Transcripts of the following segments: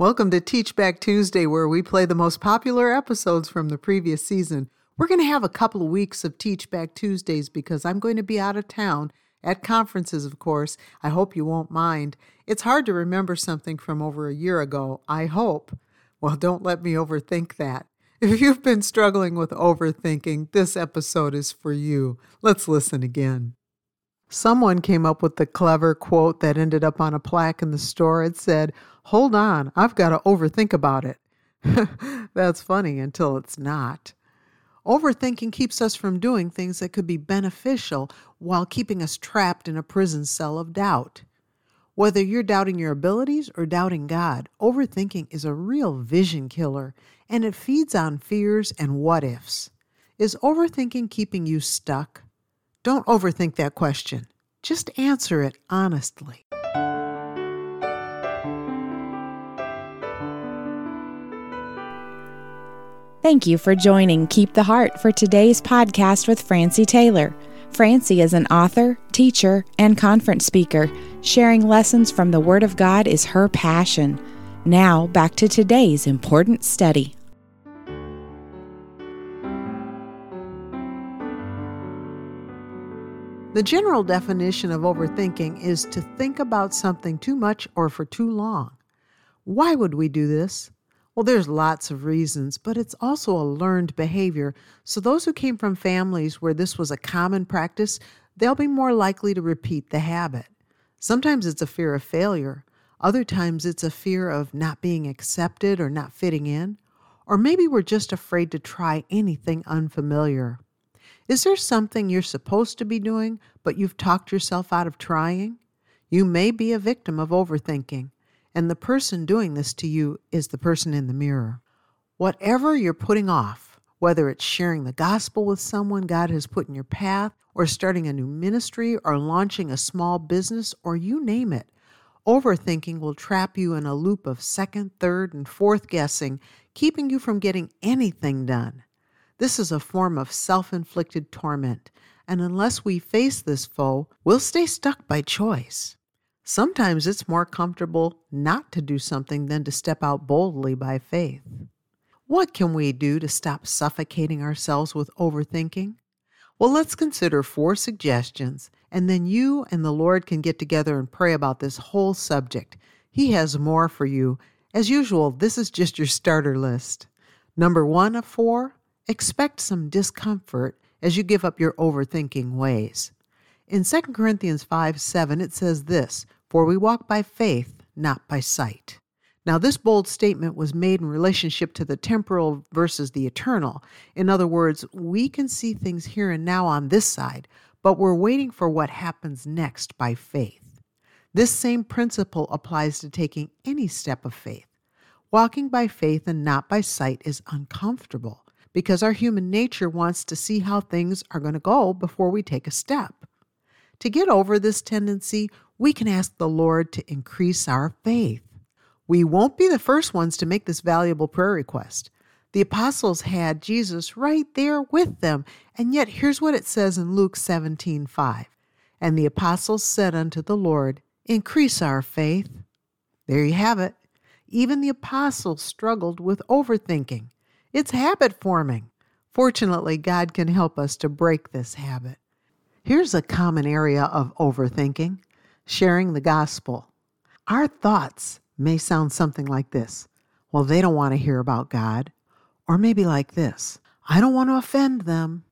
Welcome to Teach Back Tuesday, where we play the most popular episodes from the previous season. We're going to have a couple of weeks of Teach Back Tuesdays because I'm going to be out of town at conferences, of course. I hope you won't mind. It's hard to remember something from over a year ago, I hope. Well, don't let me overthink that. If you've been struggling with overthinking, this episode is for you. Let's listen again. Someone came up with the clever quote that ended up on a plaque in the store. It said, Hold on, I've got to overthink about it. That's funny until it's not. Overthinking keeps us from doing things that could be beneficial while keeping us trapped in a prison cell of doubt. Whether you're doubting your abilities or doubting God, overthinking is a real vision killer and it feeds on fears and what ifs. Is overthinking keeping you stuck? Don't overthink that question. Just answer it honestly. Thank you for joining Keep the Heart for today's podcast with Francie Taylor. Francie is an author, teacher, and conference speaker. Sharing lessons from the Word of God is her passion. Now, back to today's important study. The general definition of overthinking is to think about something too much or for too long. Why would we do this? Well, there's lots of reasons, but it's also a learned behavior. So, those who came from families where this was a common practice, they'll be more likely to repeat the habit. Sometimes it's a fear of failure, other times it's a fear of not being accepted or not fitting in, or maybe we're just afraid to try anything unfamiliar. Is there something you're supposed to be doing, but you've talked yourself out of trying? You may be a victim of overthinking, and the person doing this to you is the person in the mirror. Whatever you're putting off, whether it's sharing the gospel with someone God has put in your path, or starting a new ministry, or launching a small business, or you name it, overthinking will trap you in a loop of second, third, and fourth guessing, keeping you from getting anything done. This is a form of self inflicted torment, and unless we face this foe, we'll stay stuck by choice. Sometimes it's more comfortable not to do something than to step out boldly by faith. What can we do to stop suffocating ourselves with overthinking? Well, let's consider four suggestions, and then you and the Lord can get together and pray about this whole subject. He has more for you. As usual, this is just your starter list. Number one of four Expect some discomfort as you give up your overthinking ways. In 2 Corinthians 5 7, it says this For we walk by faith, not by sight. Now, this bold statement was made in relationship to the temporal versus the eternal. In other words, we can see things here and now on this side, but we're waiting for what happens next by faith. This same principle applies to taking any step of faith. Walking by faith and not by sight is uncomfortable because our human nature wants to see how things are going to go before we take a step. To get over this tendency, we can ask the Lord to increase our faith. We won't be the first ones to make this valuable prayer request. The apostles had Jesus right there with them, and yet here's what it says in Luke 17 5. And the apostles said unto the Lord, Increase our faith. There you have it. Even the apostles struggled with overthinking. It's habit forming. Fortunately, God can help us to break this habit. Here's a common area of overthinking sharing the gospel. Our thoughts may sound something like this Well, they don't want to hear about God. Or maybe like this I don't want to offend them.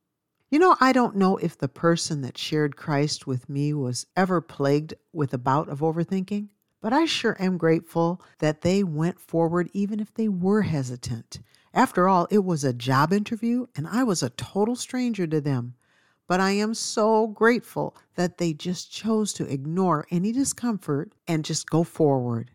You know, I don't know if the person that shared Christ with me was ever plagued with a bout of overthinking, but I sure am grateful that they went forward even if they were hesitant after all, it was a job interview and I was a total stranger to them. But I am so grateful that they just chose to ignore any discomfort and just go forward.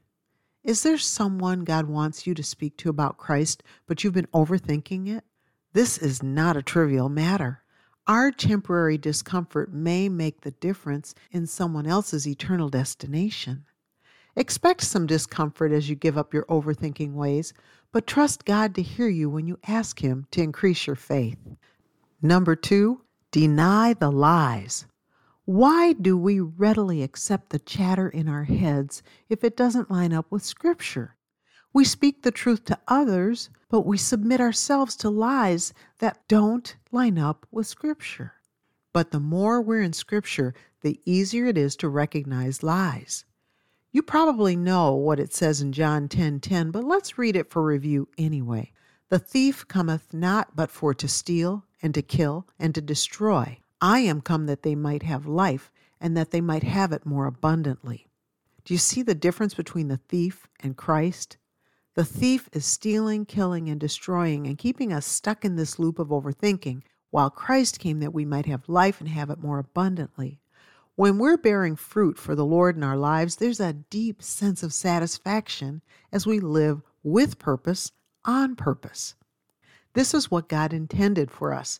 Is there someone God wants you to speak to about Christ, but you've been overthinking it? This is not a trivial matter. Our temporary discomfort may make the difference in someone else's eternal destination. Expect some discomfort as you give up your overthinking ways, but trust God to hear you when you ask Him to increase your faith. Number two, deny the lies. Why do we readily accept the chatter in our heads if it doesn't line up with Scripture? We speak the truth to others, but we submit ourselves to lies that don't line up with Scripture. But the more we're in Scripture, the easier it is to recognize lies. You probably know what it says in John 10:10, 10, 10, but let's read it for review anyway. The thief cometh not but for to steal and to kill and to destroy. I am come that they might have life and that they might have it more abundantly. Do you see the difference between the thief and Christ? The thief is stealing, killing, and destroying and keeping us stuck in this loop of overthinking, while Christ came that we might have life and have it more abundantly. When we're bearing fruit for the Lord in our lives, there's a deep sense of satisfaction as we live with purpose, on purpose. This is what God intended for us.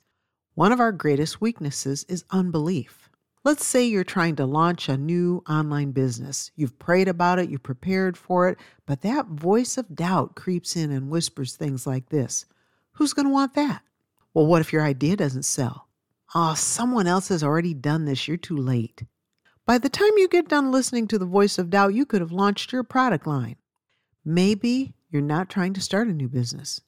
One of our greatest weaknesses is unbelief. Let's say you're trying to launch a new online business. You've prayed about it, you've prepared for it, but that voice of doubt creeps in and whispers things like this Who's going to want that? Well, what if your idea doesn't sell? Oh, someone else has already done this. You're too late. By the time you get done listening to the voice of doubt, you could have launched your product line. Maybe you're not trying to start a new business.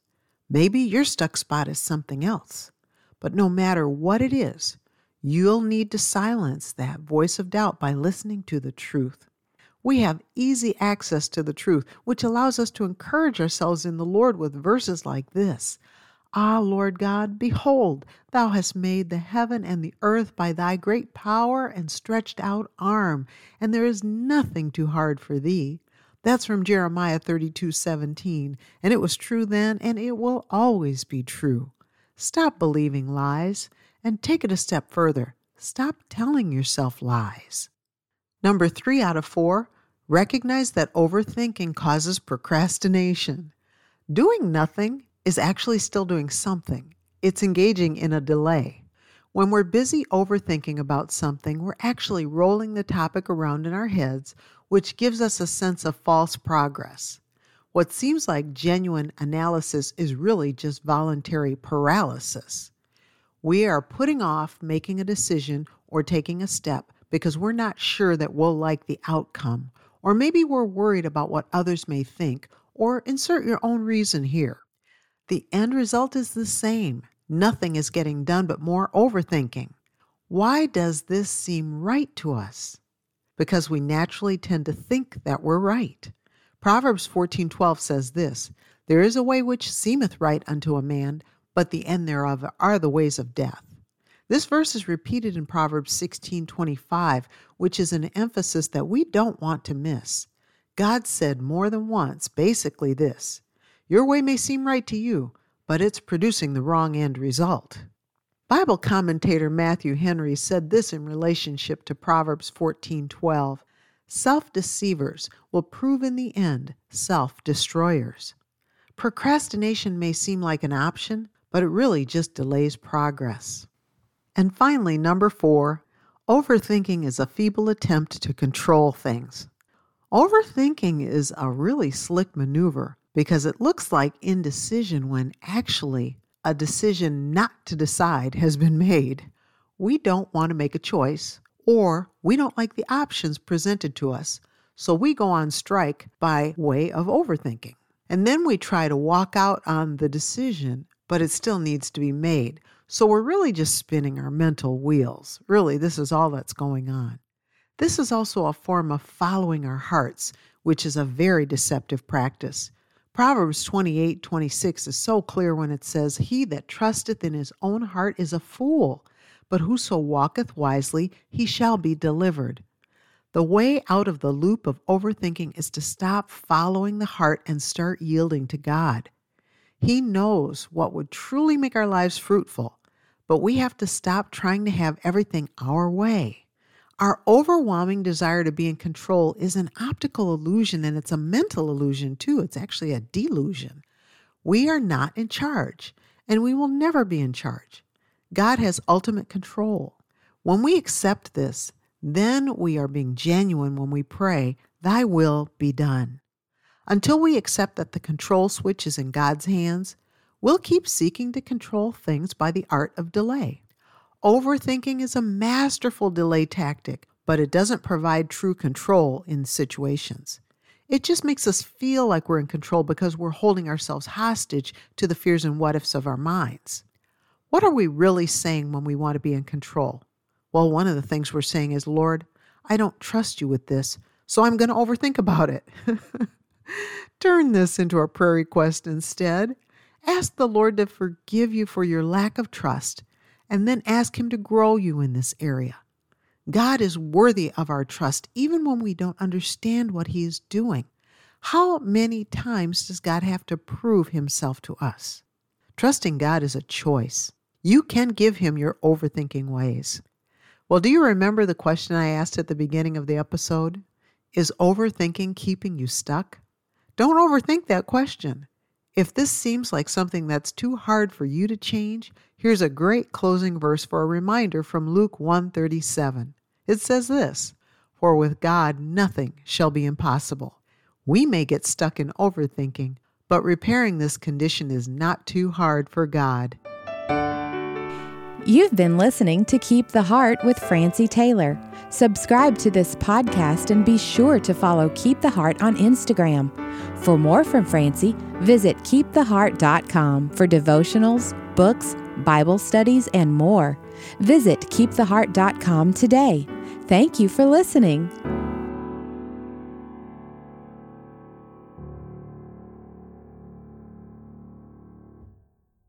Maybe your stuck spot is something else. But no matter what it is, You'll need to silence that voice of doubt by listening to the truth. We have easy access to the truth, which allows us to encourage ourselves in the Lord with verses like this Ah, Lord God, behold, thou hast made the heaven and the earth by thy great power and stretched out arm, and there is nothing too hard for thee. That's from Jeremiah 32 17, and it was true then, and it will always be true. Stop believing lies and take it a step further. Stop telling yourself lies. Number three out of four, recognize that overthinking causes procrastination. Doing nothing is actually still doing something, it's engaging in a delay. When we're busy overthinking about something, we're actually rolling the topic around in our heads, which gives us a sense of false progress. What seems like genuine analysis is really just voluntary paralysis. We are putting off making a decision or taking a step because we're not sure that we'll like the outcome, or maybe we're worried about what others may think, or insert your own reason here. The end result is the same. Nothing is getting done but more overthinking. Why does this seem right to us? Because we naturally tend to think that we're right. Proverbs 14:12 says this, there is a way which seemeth right unto a man, but the end thereof are the ways of death. This verse is repeated in Proverbs 16:25, which is an emphasis that we don't want to miss. God said more than once basically this: Your way may seem right to you, but it's producing the wrong end result. Bible commentator Matthew Henry said this in relationship to Proverbs 14:12, Self-deceivers will prove in the end self-destroyers. Procrastination may seem like an option, but it really just delays progress. And finally, number four, overthinking is a feeble attempt to control things. Overthinking is a really slick maneuver because it looks like indecision when actually a decision not to decide has been made. We don't want to make a choice, or we don't like the options presented to us, so we go on strike by way of overthinking. And then we try to walk out on the decision but it still needs to be made. So we're really just spinning our mental wheels. Really, this is all that's going on. This is also a form of following our hearts, which is a very deceptive practice. Proverbs 28 26 is so clear when it says, He that trusteth in his own heart is a fool, but whoso walketh wisely, he shall be delivered. The way out of the loop of overthinking is to stop following the heart and start yielding to God. He knows what would truly make our lives fruitful, but we have to stop trying to have everything our way. Our overwhelming desire to be in control is an optical illusion and it's a mental illusion too. It's actually a delusion. We are not in charge and we will never be in charge. God has ultimate control. When we accept this, then we are being genuine when we pray, Thy will be done. Until we accept that the control switch is in God's hands, we'll keep seeking to control things by the art of delay. Overthinking is a masterful delay tactic, but it doesn't provide true control in situations. It just makes us feel like we're in control because we're holding ourselves hostage to the fears and what ifs of our minds. What are we really saying when we want to be in control? Well, one of the things we're saying is, Lord, I don't trust you with this, so I'm going to overthink about it. Turn this into a prayer request instead. Ask the Lord to forgive you for your lack of trust, and then ask Him to grow you in this area. God is worthy of our trust even when we don't understand what He is doing. How many times does God have to prove Himself to us? Trusting God is a choice. You can give Him your overthinking ways. Well, do you remember the question I asked at the beginning of the episode? Is overthinking keeping you stuck? Don't overthink that question. If this seems like something that's too hard for you to change, here's a great closing verse for a reminder from Luke 137. It says this, "For with God nothing shall be impossible." We may get stuck in overthinking, but repairing this condition is not too hard for God. You've been listening to Keep the Heart with Francie Taylor. Subscribe to this podcast and be sure to follow Keep the Heart on Instagram. For more from Francie, visit keeptheheart.com for devotionals, books, Bible studies, and more. Visit keeptheheart.com today. Thank you for listening.